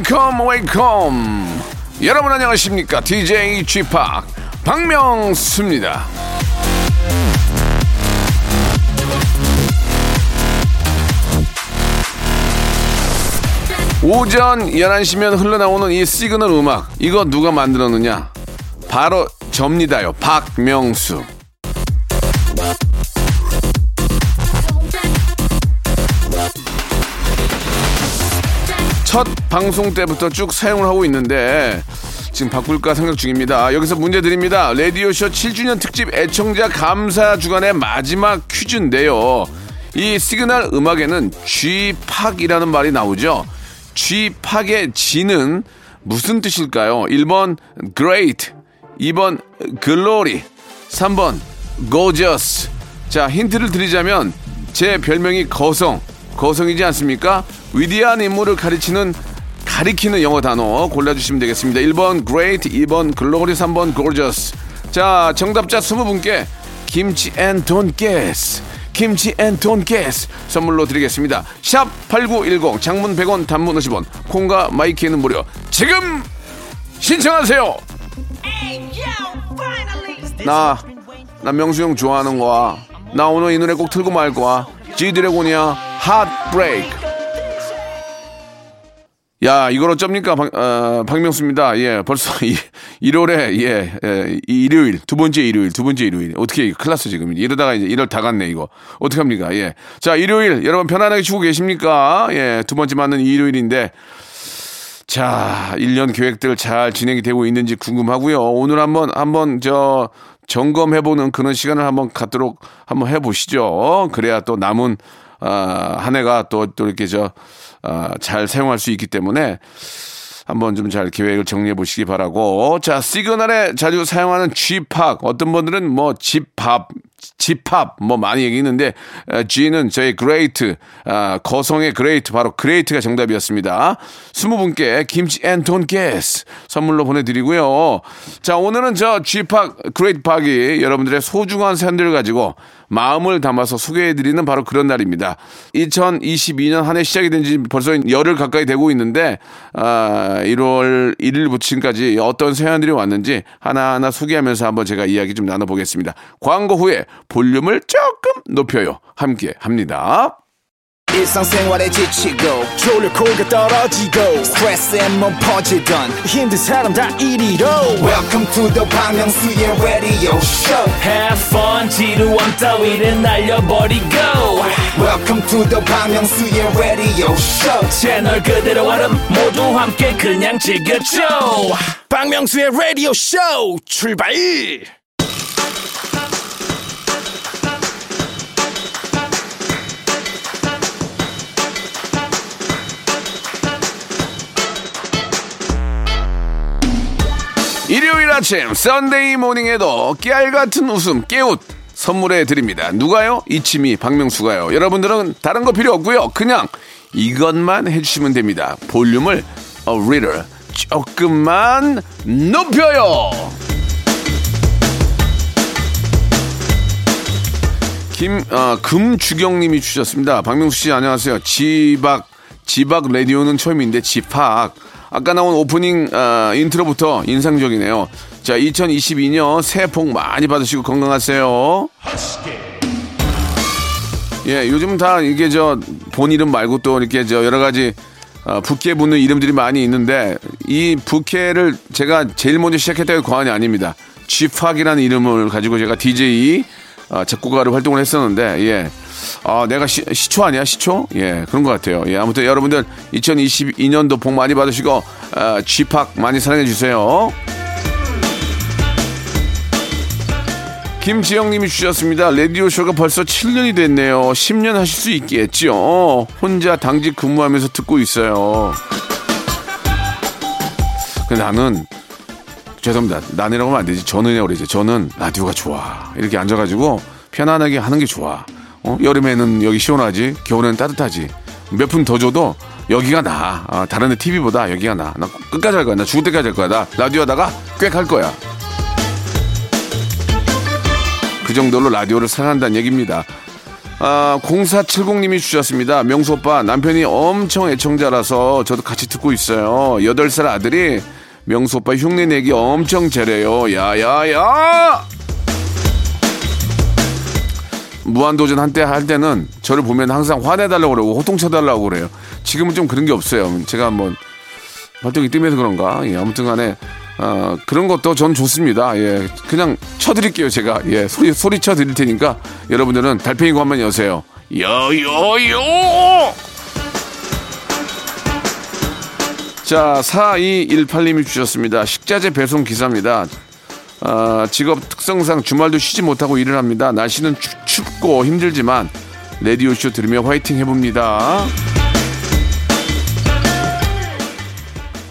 Wake up wake up. 여러분 안녕하십니까? DJ p 박명수입니다. 오전 11시면 흘러나오는 이 시그널 음악 이거 누가 만들었느냐? 바로 접니다요 박명수 첫 방송 때부터 쭉 사용을 하고 있는데 지금 바꿀까 생각 중입니다. 여기서 문제 드립니다. 라디오쇼 7주년 특집 애청자 감사 주간의 마지막 퀴즈인데요. 이 시그널 음악에는 G팍이라는 말이 나오죠. G팍의 G는 무슨 뜻일까요? 1번 great, 2번 glory, 3번 gorgeous. 자, 힌트를 드리자면 제 별명이 거성, 거성이지 않습니까? 위대한 인물을 가리치는 가리키는 영어 단어 골라주시면 되겠습니다. 1번 great, 2번 glory, 3번 gorgeous. 자, 정답자 20분께 김치 앤 돈가스, 김치 앤 돈가스 선물로 드리겠습니다. 샵 8910, 장문 100원, 단문 50원, 콩과 마이K는 무료. 지금 신청하세요. 나, 나 명수 형 좋아하는 거야. 나 오늘 이 노래 꼭 틀고 말 거야. G드래곤이야. Heartbreak. 야, 이걸 어쩝니까? 박, 어, 박명수입니다. 예, 벌써 이, 1월에, 예, 예, 이 일요일, 두 번째 일요일, 두 번째 일요일. 어떻게, 났어, 지금. 이러다가 이제 1월 다 갔네, 이거. 어떡합니까? 예. 자, 일요일, 여러분 편안하게 쉬고 계십니까? 예, 두 번째 맞는 일요일인데. 자, 1년 계획들 잘 진행이 되고 있는지 궁금하고요. 오늘 한번, 한번, 저, 점검해보는 그런 시간을 한번 갖도록 한번 해보시죠. 그래야 또 남은, 아, 한 해가 또, 또 이렇게 저, 아, 잘 사용할 수 있기 때문에 한번 좀 잘 계획을 정리해 보시기 바라고. 자, 시그널에 자주 사용하는 G팍. 어떤 분들은 뭐 집합, 집합 뭐 많이 얘기했는데 어, G는 저희 great, 아, 거성의 great 바로 great가 정답이었습니다. 20분께 김치 and 돈가스 선물로 보내드리고요. 자, 오늘은 저 G팍, great 팍이 여러분들의 소중한 사연들을 가지고 마음을 담아서 소개해드리는 바로 그런 날입니다. 2022년 한 해 시작이 된 지 벌써 열흘 가까이 되고 있는데, 아, 1월 1일부터 지금까지 어떤 사연들이 왔는지 하나하나 소개하면서 한번 제가 이야기 좀 나눠보겠습니다. 광고 후에 볼륨을 조금 높여요. 함께 합니다. 일상생활에 지치고, 졸려 코가 떨어지고, 스트레스에 몸 퍼지던, 힘든 사람 다 이리로. welcome to the Bang Myung-soo's radio show Have fun, 지루함 따위를 날려버리고. welcome to the Bang Myung-soo's radio show 채널 그대로 얼음 모두 함께 그냥 즐겨줘. 박명수의 라디오 쇼 출발! 일요일 아침 Sunday morning에도 깨알 같은 웃음 깨웃 선물해 드립니다. 누가요? 지팍 박명수가요. 여러분들은 다른 거 필요 없고요. 그냥 이것만 해주시면 됩니다. 볼륨을 little 조금만 높여요. 김 어, 금주경님이 주셨습니다. 박명수 씨 안녕하세요. 지팍 지팍 라디오는 처음인데 지팍 아까 나온 오프닝 어, 인트로부터 인상적이네요. 자 2022년 새해 복 많이 받으시고 건강하세요. 예 요즘 다 이게 저 본 이름 말고 또 이렇게 저 여러 가지 어, 부캐 붙는 이름들이 많이 있는데 이 부캐를 제가 제일 먼저 시작했다고 과언이 아닙니다. 쥐팍이라는 이름을 가지고 제가 DJ 어, 작곡가로 활동을 했었는데 예. 아, 내가 시, 시초 아니야? 시초? 예, 그런 것 같아요. 예, 아무튼 여러분들 2022년도 복 많이 받으시고 어, 쥐팍 많이 사랑해 주세요. 김지영님이 주셨습니다. 라디오쇼가 벌써 7년이 됐네요. 10년 하실 수 있겠죠. 혼자 당직 근무하면서 듣고 있어요. 근데 나는 죄송합니다. 난이라고 하면 안 되지. 저는이라고 그러지. 저는 라디오가 좋아. 이렇게 앉아가지고 편안하게 하는 게 좋아. 어? 여름에는 여기 시원하지. 겨울에는 따뜻하지. 몇 푼 더 줘도 여기가 나. 아, 다른 애 TV보다 여기가 나. 나 끝까지 할 거야. 나 죽을 때까지 할 거야. 나 라디오 하다가 꽤할 거야. 그 정도로 라디오를 사랑한다는 얘기입니다. 아, 0470님이 주셨습니다. 명수 오빠, 남편이 엄청 애청자라서 저도 같이 듣고 있어요. 8살 아들이 명수 오빠 흉내 내기 엄청 잘해요. 야야야! 무한도전 한때 할 때는 저를 보면 항상 화내달라고 그러고 호통쳐달라고 그래요. 지금은 좀 그런 게 없어요. 제가 한번 활동이 뜸해서 그런가. 예, 아무튼 간에, 어, 그런 것도 전 좋습니다. 예, 그냥 쳐드릴게요, 제가. 예, 소리, 소리 쳐드릴 테니까 여러분들은 달팽이고 한번 여세요. 여여여! 자, 4218님이 주셨습니다. 식자재 배송 기사입니다. 아, 직업 특성상 주말도 쉬지 못하고 일을 합니다. 날씨는 추, 춥고 힘들지만 레디오쇼 들으며 화이팅 해봅니다.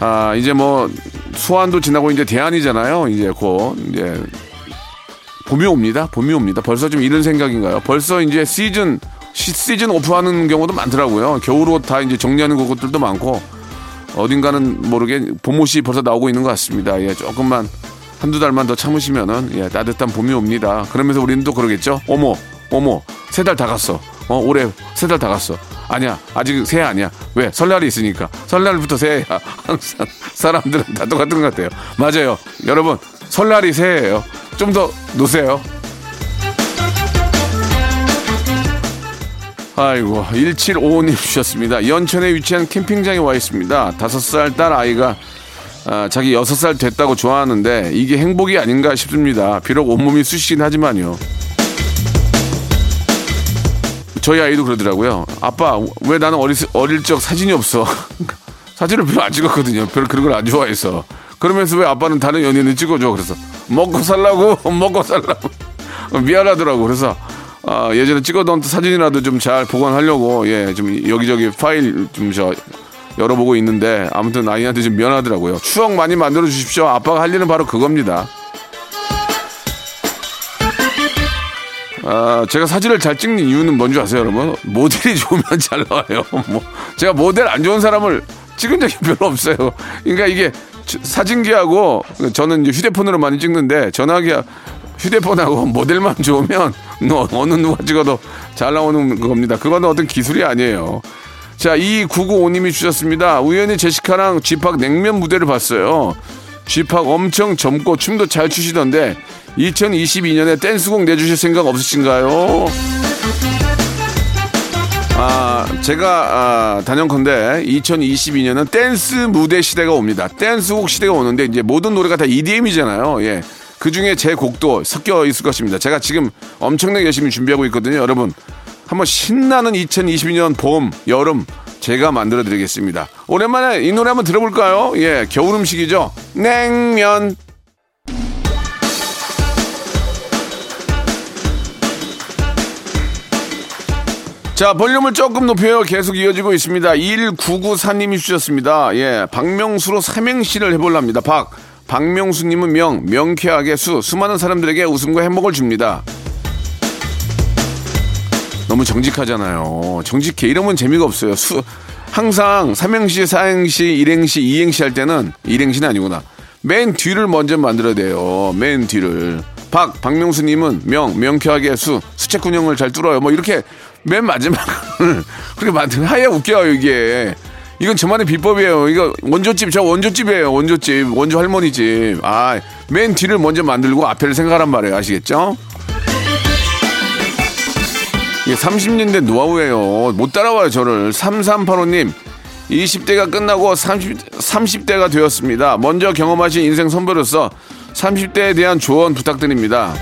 아, 이제 뭐 소환도 지나고 이제 대안이잖아요. 이제 곧 이제 봄이 옵니다. 봄이 옵니다. 벌써 좀 이런 생각인가요? 벌써 이제 시즌 시, 시즌 오프하는 경우도 많더라고요. 겨울 옷 다 이제 정리하는 것들도 많고 어딘가는 모르게 봄옷이 벌써 나오고 있는 것 같습니다. 예, 조금만 한두 달만 더 참으시면은 예, 따뜻한 봄이 옵니다. 그러면서 우리는 또 그러겠죠. 어머, 어머, 세 달 다 갔어. 어, 올해 세 달 다 갔어. 아니야, 아직 새해 아니야. 왜? 설날이 있으니까. 설날부터 새해야. 항상 사람들은 다 똑같은 것 같아요. 맞아요. 여러분, 설날이 새해예요. 좀 더 노세요. 아이고, 1755님 주셨습니다. 연천에 위치한 캠핑장에 와 있습니다. 다섯 살 딸 아이가 아, 자기 여섯 살 됐다고 좋아하는데 이게 행복이 아닌가 싶습니다. 비록 온몸이 쑤시긴 하지만요. 저희 아이도 그러더라고요. 아빠, 왜 나는 어릴, 어릴 적 사진이 없어? 사진을 별로 안 찍었거든요. 별로 그런 걸 안 좋아해서. 그러면서 왜 아빠는 다른 연예인을 찍어줘? 그래서 먹고 살라고, 먹고 살라고. 미안하더라고. 그래서 아, 예전에 찍어둔 사진이라도 좀 잘 보관하려고 예, 좀 여기저기 파일 좀 저 열어보고 있는데 아무튼 아이한테 좀 미안하더라고요. 추억 많이 만들어 주십시오. 아빠가 할 일은 바로 그겁니다. 아, 제가 사진을 잘 찍는 이유는 뭔지 아세요, 여러분? 모델이 좋으면 잘 나와요. 뭐, 제가 모델 안 좋은 사람을 찍은 적이 별로 없어요. 그러니까 이게 주- 사진기하고 저는 휴대폰으로 많이 찍는데 전화기 휴대폰하고 모델만 좋으면 너 어느 누가 찍어도 잘 나오는 겁니다. 그거는 어떤 기술이 아니에요. 자, 이 995님이 주셨습니다. 우연히 제시카랑 쥐팍 냉면 무대를 봤어요. 쥐팍 엄청 젊고 춤도 잘 추시던데 2022년에 댄스곡 내주실 생각 없으신가요? 아, 제가 아, 단연컨대 2022년은 댄스 무대 시대가 옵니다. 댄스곡 시대가 오는데 이제 모든 노래가 다 EDM이잖아요. 예. 그 중에 제 곡도 섞여 있을 것입니다. 제가 지금 엄청나게 열심히 준비하고 있거든요. 여러분, 한번 신나는 2022년 봄, 여름 제가 만들어 드리겠습니다. 오랜만에 이 노래 한번 들어볼까요? 예, 겨울 음식이죠. 냉면. 자, 볼륨을 조금 높여요. 계속 이어지고 있습니다. 1994님이 주셨습니다. 예, 박명수로 삼행시를 해볼랍니다. 박, 박명수님은 명, 명쾌하게 수, 수많은 사람들에게 웃음과 행복을 줍니다. 너무 정직하잖아요. 정직해. 이러면 재미가 없어요. 수, 항상 삼행시, 사행시, 일행시, 이행시 할 때는 일행시는 아니구나. 맨 뒤를 먼저 만들어야 돼요. 맨 뒤를. 박, 박명수님은 명, 명쾌하게 수, 수채 군형을 잘 뚫어요. 뭐 이렇게 맨 마지막을 그렇게 만들면 하야 웃겨요, 이게. 이건 저만의 비법이에요. 이거 원조집, 저 원조집이에요. 원조집, 원조 할머니 집. 아, 맨 뒤를 먼저 만들고 앞에를 생각하란 말이에요. 아시겠죠? 이게 30년대 노하우예요. 못 따라와요, 저를. 3385님. 20대가 끝나고 30, 30대가 되었습니다. 먼저 경험하신 인생 선배로서 30대에 대한 조언 부탁드립니다.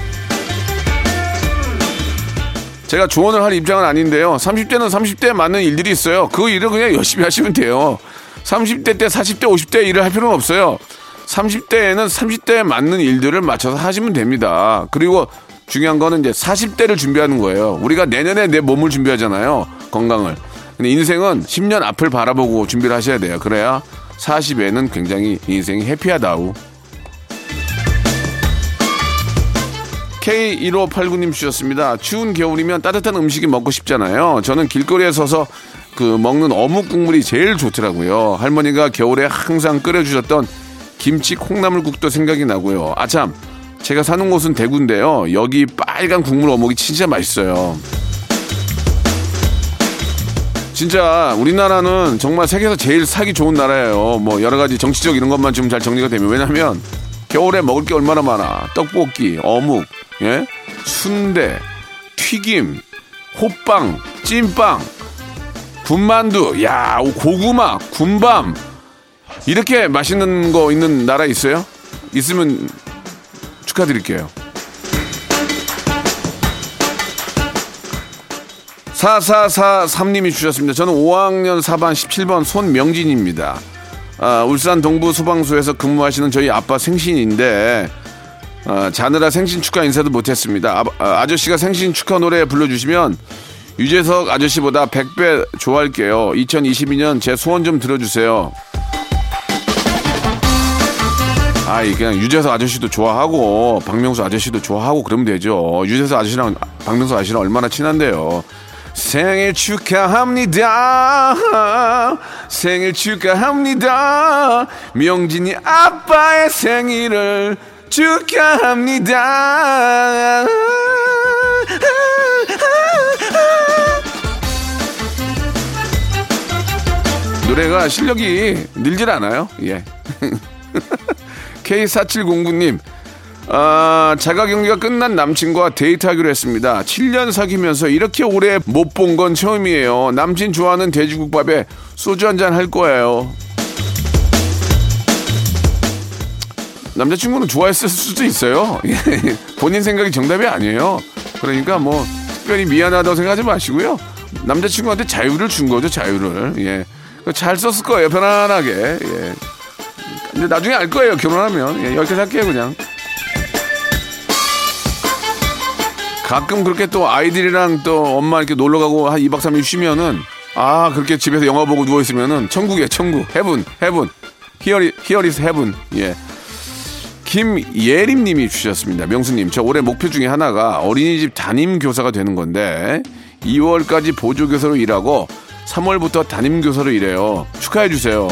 제가 조언을 할 입장은 아닌데요. 30대는 30대에 맞는 일들이 있어요. 그 일을 그냥 열심히 하시면 돼요. 30대 때 40대, 50대 일을 할 필요는 없어요. 30대에는 30대에 맞는 일들을 맞춰서 하시면 됩니다. 그리고 중요한 거는 이제 40대를 준비하는 거예요. 우리가 내년에 내 몸을 준비하잖아요. 건강을. 근데 인생은 10년 앞을 바라보고 준비를 하셔야 돼요. 그래야 40에는 굉장히 인생이 해피하다우. K1589님 주셨습니다. 추운 겨울이면 따뜻한 음식이 먹고 싶잖아요. 저는 길거리에 서서 그 먹는 어묵 국물이 제일 좋더라고요. 할머니가 겨울에 항상 끓여주셨던 김치 콩나물국도 생각이 나고요. 아참 제가 사는 곳은 대구인데요. 여기 빨간 국물 어묵이 진짜 맛있어요. 진짜 우리나라는 정말 세계에서 제일 살기 좋은 나라예요. 뭐 여러 가지 정치적 이런 것만 좀 잘 정리가 되면 왜냐면 겨울에 먹을 게 얼마나 많아. 떡볶이, 어묵, 예, 순대, 튀김, 호빵, 찐빵, 군만두, 야, 고구마, 군밤. 이렇게 맛있는 거 있는 나라 있어요? 있으면 축하드릴게요. 4443님이 주셨습니다. 저는 5학년 4반 17번 손명진입니다. 아, 울산 동부 소방서에서 근무하시는 저희 아빠 생신인데 아, 자느라 생신 축하 인사도 못했습니다. 아, 아저씨가 생신 축하 노래 불러주시면 유재석 아저씨보다 100배 좋아할게요. 2022년 제 소원 좀 들어주세요. 아이 그냥 유재석 아저씨도 좋아하고 박명수 아저씨도 좋아하고 그러면 되죠. 유재석 아저씨랑 박명수 아저씨랑 얼마나 친한데요. 생일 축하합니다. 생일 축하합니다. 명진이 아빠의 생일을 축하합니다. 노래가 실력이 늘질 않아요. 예. K4709님, 아, 자가 격리가 끝난 남친과 데이트하기로 했습니다. 7년 사귀면서 이렇게 오래 못 본 건 처음이에요. 남친 좋아하는 돼지국밥에 소주 한 잔 할 거예요. 남자친구는 좋아했을 수도 있어요. 예. 본인 생각이 정답이 아니에요. 그러니까 뭐 특별히 미안하다고 생각하지 마시고요. 남자친구한테 자유를 준 거죠, 자유를. 예. 잘 썼을 거예요, 편안하게. 예. 근데 나중에 알 거예요, 결혼하면. 예, 여기까지 할게요, 그냥. 가끔 그렇게 또 아이들이랑 또 엄마 이렇게 놀러 가고 한 2박 3일 쉬면은 아, 그렇게 집에서 영화 보고 누워 있으면은 천국이에요, 천국. heaven, heaven. Here i-, here is heaven. 예. 김예림 님이 주셨습니다. 명수 님, 저 올해 목표 중에 하나가 어린이집 담임 교사가 되는 건데 2월까지 보조 교사로 일하고 3월부터 담임 교사로 일해요. 축하해 주세요.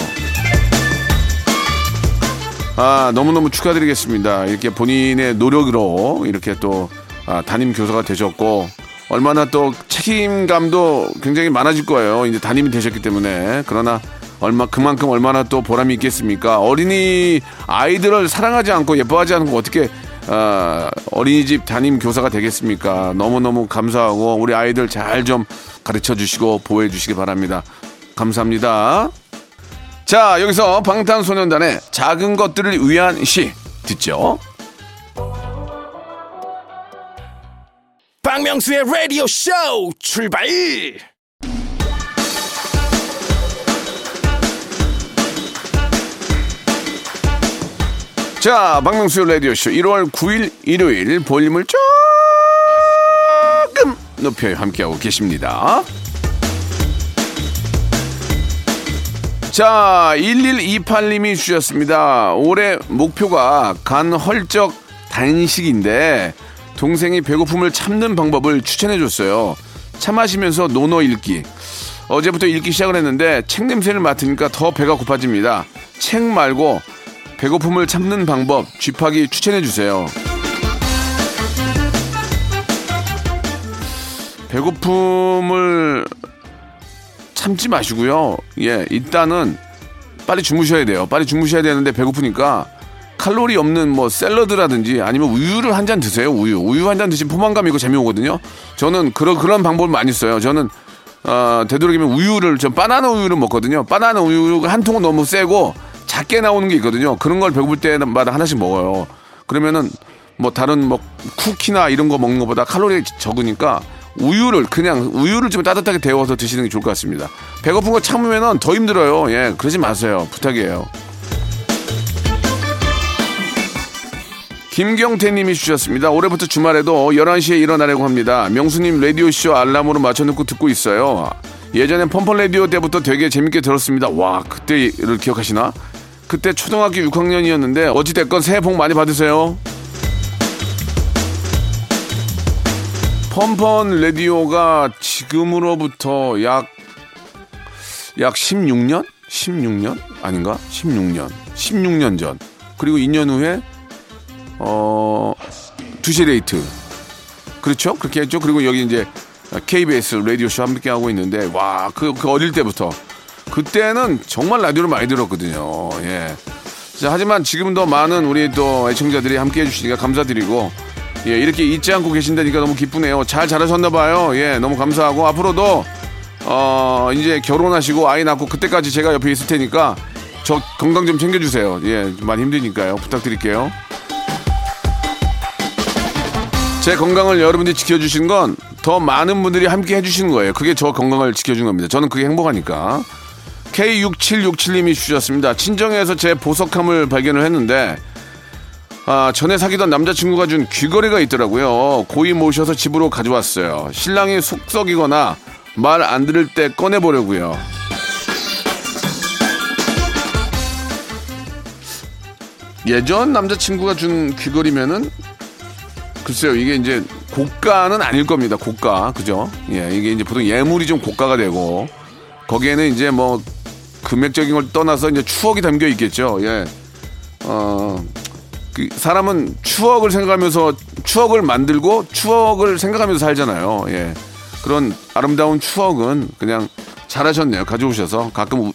아, 너무너무 축하드리겠습니다. 이렇게 본인의 노력으로 이렇게 또 아, 담임 교사가 되셨고 얼마나 또 책임감도 굉장히 많아질 거예요. 이제 담임이 되셨기 때문에. 그러나 얼마 그만큼 얼마나 또 보람이 있겠습니까? 어린이 아이들을 사랑하지 않고 예뻐하지 않고 어떻게 어, 어린이집 담임 교사가 되겠습니까? 너무너무 감사하고 우리 아이들 잘 좀 가르쳐 주시고 보호해 주시기 바랍니다. 감사합니다. 자, 여기서 방탄소년단의 작은 것들을 위한 시 듣죠. 박명수의 라디오 쇼 출발! 자, 박명수 라디오 쇼 1월 9일 일요일 볼륨을 조금 높여 함께하고 계십니다. 자, 1128님이 주셨습니다. 올해 목표가 간 헐적 단식인데 동생이 배고픔을 참는 방법을 추천해 줬어요. 차 마시면서 노노 읽기. 어제부터 읽기 시작을 했는데 책 냄새를 맡으니까 더 배가 고파집니다. 책 말고 배고픔을 참는 방법 쥐파기 추천해 주세요. 배고픔을 참지 마시고요. 예, 일단은 빨리 주무셔야 돼요. 빨리 주무셔야 되는데 배고프니까 칼로리 없는 뭐 샐러드라든지 아니면 우유를 한 잔 드세요. 우유. 우유 한 잔 드시면 포만감 있고 재미오거든요. 저는 그런 그런 방법을 많이 써요. 저는 어, 되도록이면 우유를 전 바나나 우유를 먹거든요. 바나나 우유가 한 통은 너무 세고 작게 나오는 게 있거든요. 그런 걸 배고플 때마다 하나씩 먹어요. 그러면은 뭐 다른 뭐 쿠키나 이런 거 먹는 것보다 칼로리 적으니까 우유를 그냥 우유를 좀 따뜻하게 데워서 드시는 게 좋을 것 같습니다. 배고픈 거 참으면은 더 힘들어요. 예, 그러지 마세요. 부탁이에요. 김경태 님이 주셨습니다. 올해부터 주말에도 11시에 일어나려고 합니다. 명수님 라디오쇼 알람으로 맞춰놓고 듣고 있어요. 예전엔 펌펀 라디오 때부터 되게 재밌게 들었습니다. 와, 그때를 기억하시나? 그때 초등학교 6학년이었는데 어찌됐건 새해 복 많이 받으세요. 펌펀 라디오가 지금으로부터 약 약 16년? 16년? 아닌가? 16년. 16년 전. 그리고 2년 후에, 어, 두시레이트. 그렇죠? 그렇게 했죠. 그리고 여기 이제 KBS 라디오쇼 함께 하고 있는데, 와, 그, 그 어릴 때부터. 그때는 정말 라디오를 많이 들었거든요. 예. 자, 하지만 지금도 많은 우리 또 애청자들이 함께 해주시니까 감사드리고, 예, 이렇게 잊지 않고 계신다니까 너무 기쁘네요. 잘 자라셨나봐요. 예, 너무 감사하고, 앞으로도, 어, 이제 결혼하시고 아이 낳고 그때까지 제가 옆에 있을 테니까 저 건강 좀 챙겨주세요. 예, 많이 힘드니까요. 부탁드릴게요. 제 건강을 여러분들이 지켜주신 건 더 많은 분들이 함께 해주시는 거예요. 그게 저 건강을 지켜준 겁니다. 저는 그게 행복하니까. K6767님이 주셨습니다. 친정에서 제 보석함을 발견을 했는데, 아, 전에 사귀던 남자친구가 준 귀걸이가 있더라고요. 고이 모셔서 집으로 가져왔어요. 신랑이 속썩이거나 말 안 들을 때 꺼내보려고요. 예전 남자친구가 준 귀걸이면은 글쎄요 이게 이제 고가는 아닐 겁니다 고가. 그죠? 예 이게 이제 보통 예물이 좀 고가가 되고 거기에는 이제 뭐 금액적인 걸 떠나서 이제 추억이 담겨 있겠죠. 예 어 그 사람은 추억을 생각하면서 추억을 만들고 추억을 생각하면서 살잖아요. 예. 그런 아름다운 추억은 그냥 잘하셨네요. 가져오셔서 가끔 우-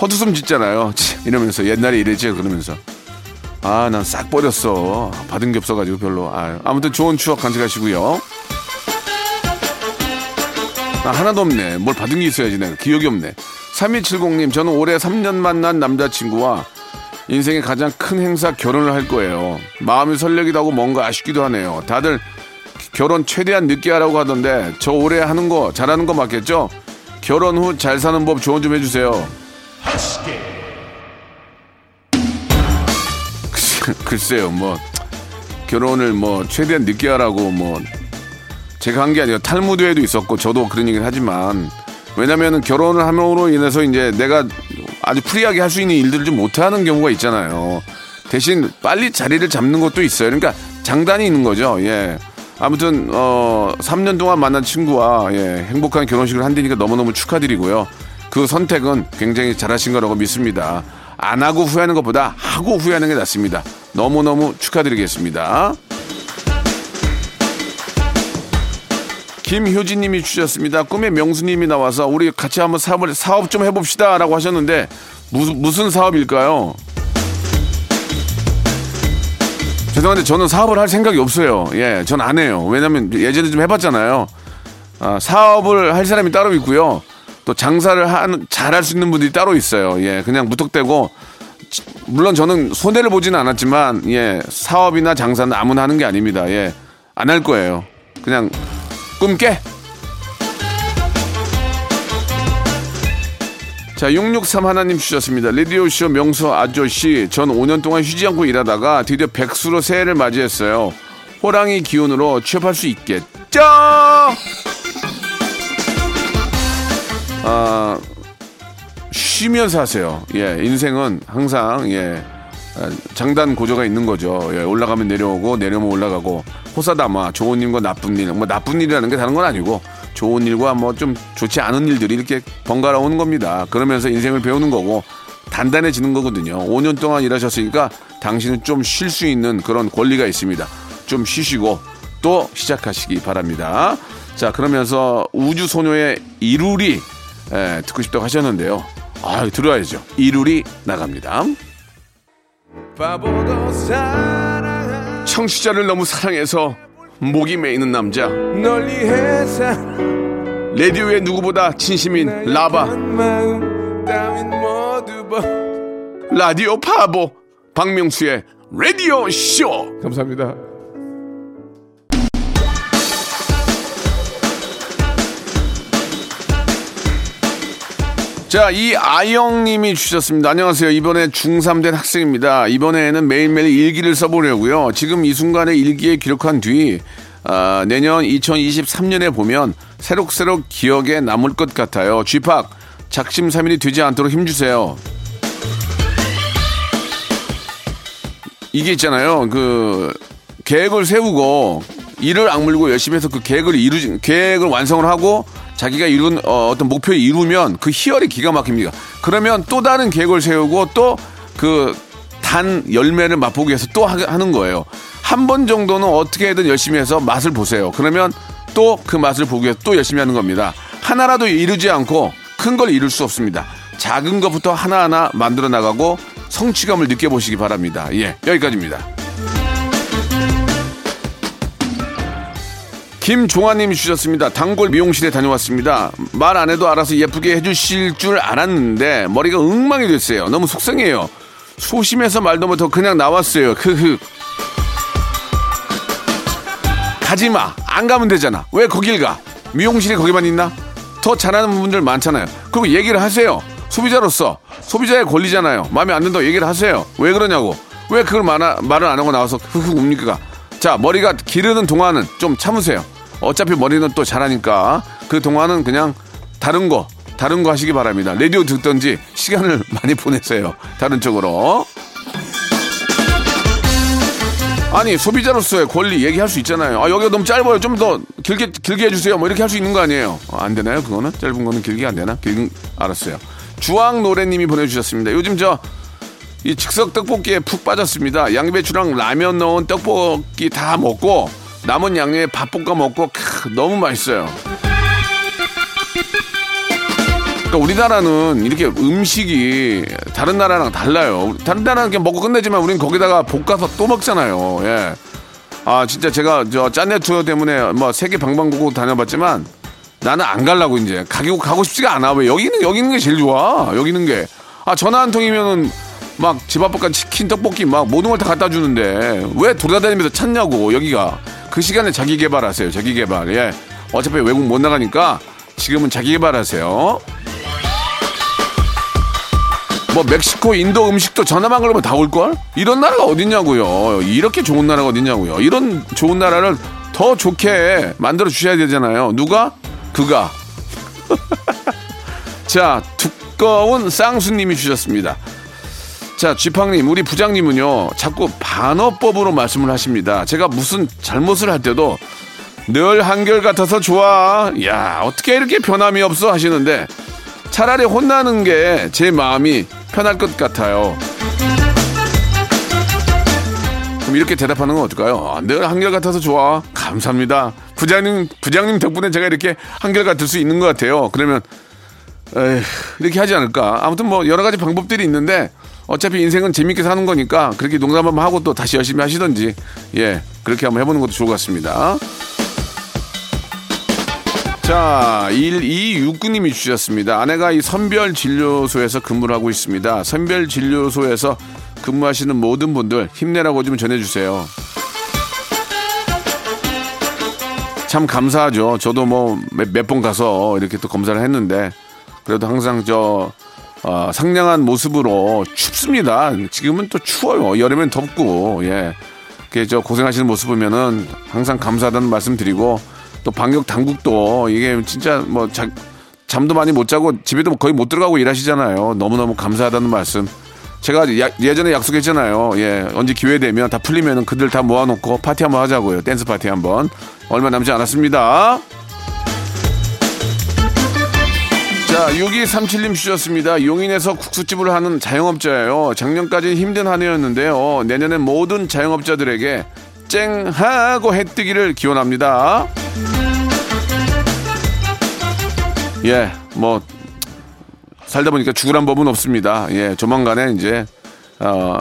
헛웃음 짓잖아요. 이러면서 옛날에 이랬지? 그러면서 아, 난 싹 버렸어. 받은 게 없어가지고 별로. 아, 아무튼 좋은 추억 간직하시고요. 아, 하나도 없네. 뭘 받은 게 있어야지 내가. 기억이 없네. 3270님, 저는 올해 3년 만난 남자친구와 인생의 가장 큰 행사 결혼을 할 거예요. 마음이 설레기도 하고 뭔가 아쉽기도 하네요. 다들 결혼 최대한 늦게 하라고 하던데 저 올해 하는 거 잘하는 거 맞겠죠? 결혼 후 잘 사는 법 조언 좀 해주세요. 글쎄요, 뭐 결혼을 뭐 최대한 늦게 하라고 뭐 제가 한 게 아니라 탈무드에도 있었고 저도 그런 얘기를 하지만 왜냐면은 결혼을 함으로 인해서 이제 내가 아주 프리하게 할 수 있는 일들을 좀 못하는 경우가 있잖아요. 대신 빨리 자리를 잡는 것도 있어요. 그러니까 장단이 있는 거죠. 예. 아무튼 어 3년 동안 만난 친구와 예, 행복한 결혼식을 한다니까 너무너무 축하드리고요. 그 선택은 굉장히 잘하신 거라고 믿습니다. 안 하고 후회하는 것보다 하고 후회하는 게 낫습니다. 너무너무 축하드리겠습니다. 김효진님이 주셨습니다. 꿈에 명수님이 나와서 우리 같이 한번 사업을 사업 좀 해봅시다라고 하셨는데 무슨 무슨 사업일까요? 죄송한데 저는 사업을 할 생각이 없어요. 예, 전 안 해요. 왜냐면 예전에 좀 해봤잖아요. 아, 사업을 할 사람이 따로 있고요. 또 장사를 하는 잘할 수 있는 분들이 따로 있어요. 예, 그냥 무턱대고 지- 물론 저는 손해를 보지는 않았지만 예, 사업이나 장사는 아무나 하는 게 아닙니다. 예, 안 할 거예요. 그냥 꿈 깨. 자, 663 하나님 주셨습니다. 라디오쇼 명수 아저씨. 전 5년 동안 쉬지 않고 일하다가 드디어 백수로 새해를 맞이했어요. 호랑이 기운으로 취업할 수 있겠죠? 아, 쉬면서 하세요. 예, 인생은 항상, 예, 아, 장단 고조가 있는 거죠. 예, 올라가면 내려오고, 내려오면 올라가고, 호사다마, 좋은 일과 나쁜 일, 뭐 나쁜 일이라는 게 다른 건 아니고, 좋은 일과 뭐 좀 좋지 않은 일들이 이렇게 번갈아 오는 겁니다. 그러면서 인생을 배우는 거고, 단단해지는 거거든요. 5년 동안 일하셨으니까 당신은 좀 쉴 수 있는 그런 권리가 있습니다. 좀 쉬시고 또 시작하시기 바랍니다. 자, 그러면서 우주소녀의 이룰이 예, 듣고 싶다고 하셨는데요. 아, 들어야죠. 이룰이 나갑니다. 청취자를 너무 사랑해서 목이 메이는 남자. 라디오의 누구보다 진심인 라바. 라디오 파보 박명수의 라디오 쇼. 감사합니다. 자, 이 아영님이 주셨습니다. 안녕하세요. 이번에 중3 된 학생입니다. 이번에는 매일매일 일기를 써보려고요. 지금 이 순간에 일기에 기록한 뒤, 아, 내년 2023년에 보면 새록새록 기억에 남을 것 같아요. 쥐팍, 작심삼일이 되지 않도록 힘주세요. 이게 있잖아요. 그, 계획을 세우고, 이를 악물고 열심히 해서 그 계획을 이루지, 계획을 완성을 하고, 자기가 이룬 어, 어떤 목표를 이루면 그 희열이 기가 막힙니다. 그러면 또 다른 계획을 세우고 또 그 단 열매를 맛보기 위해서 또 하, 하는 거예요. 한 번 정도는 어떻게든 열심히 해서 맛을 보세요. 그러면 또 그 맛을 보기 위해서 또 열심히 하는 겁니다. 하나라도 이루지 않고 큰 걸 이룰 수 없습니다. 작은 것부터 하나하나 만들어 나가고 성취감을 느껴보시기 바랍니다. 예, 여기까지입니다. 김종아님이 주셨습니다. 단골 미용실에 다녀왔습니다. 말 안 해도 알아서 예쁘게 해주실 줄 알았는데 머리가 엉망이 됐어요. 너무 속상해요. 소심해서 말도 못하고 그냥 나왔어요. 크흐. 가지 마. 안 가면 되잖아. 왜 거길 가? 미용실이 거기만 있나? 더 잘하는 분들 많잖아요. 그리고 얘기를 하세요. 소비자로서 소비자의 권리잖아요. 마음에 안 든다고 얘기를 하세요. 왜 그러냐고. 왜 그걸 말, 말을 안 하고 나와서 흑흑 웁니까? 자, 머리가 기르는 동안은 좀 참으세요. 어차피 머리는 또 자라니까 그 동안은 그냥 다른 거, 다른 거 하시기 바랍니다. 라디오 듣던지 시간을 많이 보내세요. 다른 쪽으로. 아니 소비자로서의 권리 얘기할 수 있잖아요. 아 여기가 너무 짧아요. 좀 더 길게 길게 해주세요. 뭐 이렇게 할 수 있는 거 아니에요? 아, 안 되나요? 그거는 짧은 거는 길게 안 되나? 길 알았어요. 주황 노래님이 보내주셨습니다. 요즘 저 이 즉석 떡볶이에 푹 빠졌습니다. 양배추랑 라면 넣은 떡볶이 다 먹고 남은 양념에 밥 볶아 먹고 크, 너무 맛있어요. 그러니까 우리나라는 이렇게 음식이 다른 나라랑 달라요. 다른 나라는 그냥 먹고 끝내지만 우리는 거기다가 볶아서 또 먹잖아요. 예. 아 진짜 제가 저 짠내 투어 때문에 뭐 세계 방방곡곡 다녀봤지만 나는 안 갈라고 이제 가고 가고 싶지가 않아. 왜 여기 는 여기 있는 게 제일 좋아. 여기 있는 게. 아 전화 한 통이면은 막 집 앞까지 치킨 떡볶이 막 모든 걸 다 갖다 주는데 왜 돌아다니면서 찾냐고 여기가 그 시간에 자기 개발하세요. 자기 개발. 예. 어차피 외국 못 나가니까 지금은 자기 개발하세요. 뭐 멕시코, 인도 음식도 전화만 걸으면 다 올걸? 이런 나라가 어딨냐고요. 이렇게 좋은 나라가 어딨냐고요. 이런 좋은 나라를 더 좋게 만들어 주셔야 되잖아요. 누가? 그가. 자, 두꺼운 쌍수님이 주셨습니다. 자, 쥐팡님, 우리 부장님은요, 자꾸 반어법으로 말씀을 하십니다. 제가 무슨 잘못을 할 때도 늘 한결같아서 좋아. 야, 어떻게 이렇게 변함이 없어 하시는데 차라리 혼나는 게 제 마음이 편할 것 같아요. 그럼 이렇게 대답하는 건 어떨까요? 아, 늘 한결같아서 좋아. 감사합니다. 부장님, 부장님 덕분에 제가 이렇게 한결같을 수 있는 것 같아요. 그러면, 에휴, 이렇게 하지 않을까. 아무튼 뭐 여러 가지 방법들이 있는데 어차피 인생은 재밌게 사는 거니까 그렇게 농담 한번 하고 또 다시 열심히 하시던지 예, 그렇게 한번 해보는 것도 좋을 것 같습니다. 자, 1269님이 주셨습니다. 아내가 이 선별 진료소에서 근무를 하고 있습니다. 선별 진료소에서 근무하시는 모든 분들 힘내라고 좀 전해주세요. 참 감사하죠. 저도 뭐 몇번 가서 이렇게 또 검사를 했는데 그래도 항상 저 어, 상냥한 모습으로 춥습니다. 지금은 또 추워요. 여름엔 덥고 예. 저 고생하시는 모습 보면은 항상 감사하다는 말씀 드리고 또 방역 당국도 이게 진짜 뭐 자, 잠도 많이 못 자고 집에도 거의 못 들어가고 일하시잖아요. 너무너무 감사하다는 말씀. 제가 야- 예전에 약속했잖아요. 예, 언제 기회 되면 다 풀리면은 그들 다 모아놓고 파티 한번 하자고요. 댄스 파티 한번. 얼마 남지 않았습니다. 자, 6237님 주셨습니다. 용인에서 국수집을 하는 자영업자예요. 작년까지 힘든 한 해였는데요. 내년엔 모든 자영업자들에게 쨍하고 해뜨기를 기원합니다. 예, 뭐 살다 보니까 죽으란 법은 없습니다. 예, 조만간에 이제 어,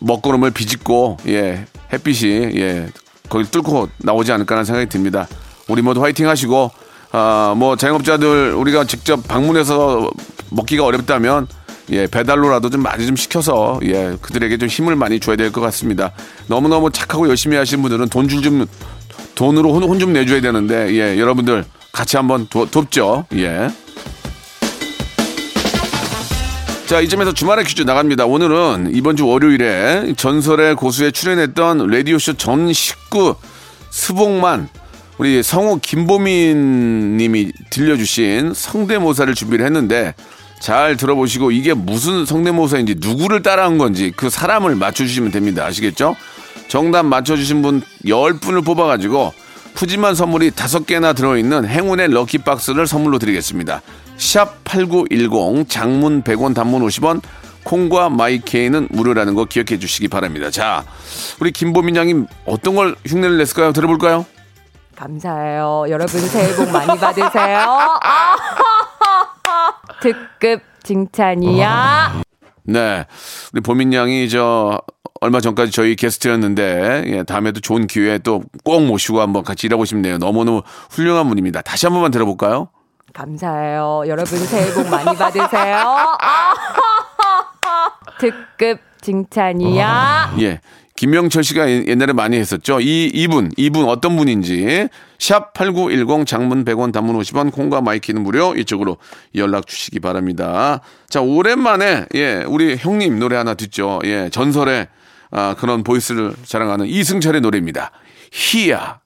먹구름을 비집고 예, 햇빛이 예, 거기 뚫고 나오지 않을까라는 생각이 듭니다. 우리 모두 화이팅 하시고 아, 뭐 자영업자들 우리가 직접 방문해서 먹기가 어렵다면 예, 배달로라도 좀 많이 좀 시켜서 예, 그들에게 좀 힘을 많이 줘야 될 것 같습니다. 너무너무 착하고 열심히 하시는 분들은 돈 줄 좀 돈으로 혼 좀 내줘야 되는데 예, 여러분들 같이 한번 도, 돕죠. 예. 자, 이쯤에서 주말의 퀴즈 나갑니다. 오늘은 이번 주 월요일에 전설의 고수에 출연했던 라디오쇼 전 식구 스봉만 우리 성우 김보민 님이 들려주신 성대모사를 준비를 했는데 잘 들어보시고 이게 무슨 성대모사인지 누구를 따라한 건지 그 사람을 맞춰주시면 됩니다. 아시겠죠? 정답 맞춰주신 분 10분을 뽑아가지고 푸짐한 선물이 다섯 개나 들어있는 행운의 럭키박스를 선물로 드리겠습니다. 샵 8910 장문 100원 단문 50원 콩과 마이케이는 무료라는 거 기억해 주시기 바랍니다. 자, 우리 김보민 양님 어떤 걸 흉내를 냈을까요? 들어볼까요? 감사해요. 여러분 새해 복 많이 받으세요. 특급 칭찬이야. 네. 우리 보민 양이 저 얼마 전까지 저희 게스트였는데 예, 다음에도 좋은 기회에 또 꼭 모시고 한번 같이 일하고 싶네요. 너무너무 훌륭한 분입니다. 다시 한 번만 들어볼까요? 감사해요. 여러분 새해 복 많이 받으세요. 특급 칭찬이야. 예. 김명철 씨가 예- 옛날에 많이 했었죠. 이, 이분, 이분 어떤 분인지. 샵 8910 장문 100원 단문 50원 콩과 마이케이는 무료 이쪽으로 연락 주시기 바랍니다. 자, 오랜만에, 예, 우리 형님 노래 하나 듣죠. 예, 전설의 아, 그런 보이스를 자랑하는 이승철의 노래입니다. 희야.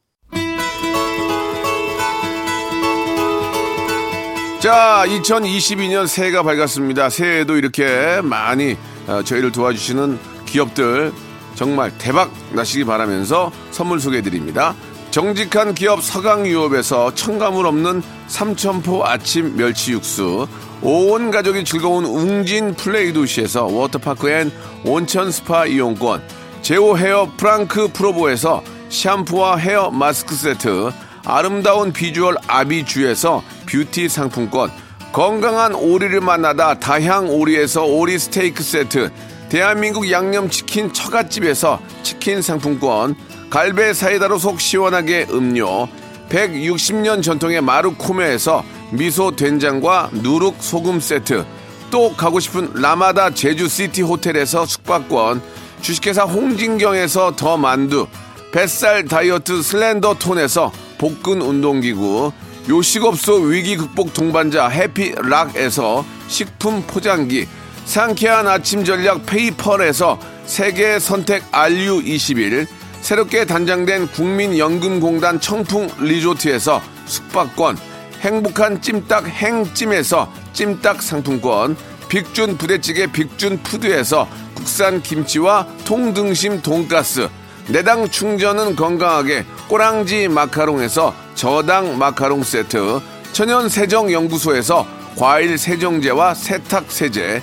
자, 2022년 새해가 밝았습니다. 새해에도 이렇게 많이 어, 저희를 도와주시는 기업들 정말 대박 나시기 바라면서 선물 소개해 드립니다. 정직한 기업 서강유업에서 첨가물 없는 삼천포 아침 멸치 육수, 온 가족이 즐거운 웅진 플레이 도시에서 워터파크 and 온천 스파 이용권, 제오 헤어 프랑크 프로보에서 샴푸와 헤어 마스크 세트, 아름다운 비주얼 아비주에서 뷰티 상품권, 건강한 오리를 만나다 다향 오리에서 오리 스테이크 세트, 대한민국 양념치킨 처갓집에서 치킨 상품권, 갈배 사이다로 속 시원하게 음료, 160년 전통의 마루코메에서 미소 된장과 누룩 소금 세트, 또 가고 싶은 라마다 제주시티 호텔에서 숙박권, 주식회사 홍진경에서 더 만두, 뱃살 다이어트 슬렌더 톤에서 복근 운동기구, 요식업소 위기 극복 동반자 해피락에서 식품 포장기, 상쾌한 아침 전략 페이펄에서 세계 선택 RU21, 새롭게 단장된 국민연금공단 청풍 리조트에서 숙박권, 행복한 찜닭 행찜에서 찜닭 상품권, 빅준 부대찌개 빅준 푸드에서 국산 김치와 통등심 돈가스, 내당 충전은 건강하게 꼬랑지 마카롱에서 저당 마카롱 세트, 천연 세정 연구소에서 과일 세정제와 세탁 세제,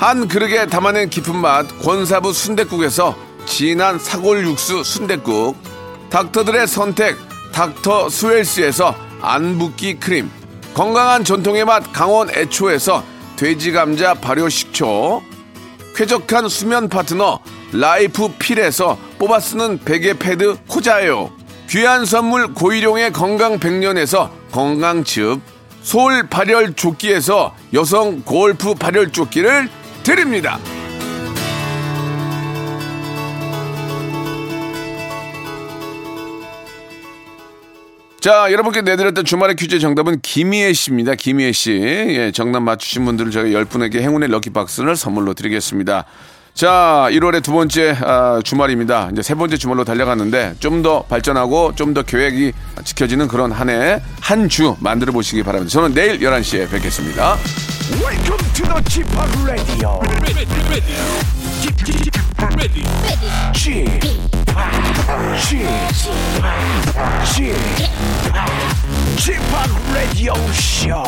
한 그릇에 담아낸 깊은 맛 권사부 순댓국에서 진한 사골 육수 순댓국, 닥터들의 선택 닥터 스웰스에서 안붓기 크림, 건강한 전통의 맛 강원 애초에서 돼지 감자 발효 식초, 쾌적한 수면 파트너 라이프 필에서 뽑아 쓰는 베개 패드 코자요. 귀한 선물 고일용의 건강 백년에서 건강즙, 소울 발열 조끼에서 여성 골프 발열 조끼를 드립니다. 자, 여러분께 내드렸던 주말의 퀴즈 정답은 김희애 씨입니다. 김희애 씨. 예, 정답 맞추신 분들을 저희가 10분에게 행운의 럭키박스를 선물로 드리겠습니다. 자, 1월의 두 번째 아, 주말입니다. 이제 세 번째 주말로 달려갔는데 좀 더 발전하고 좀 더 계획이 지켜지는 그런 한 해, 한 주 만들어 보시기 바랍니다. 저는 내일 11시에 뵙겠습니다. Welcome to the Radio. Chip, Chip, Chip, Chip Radio Show.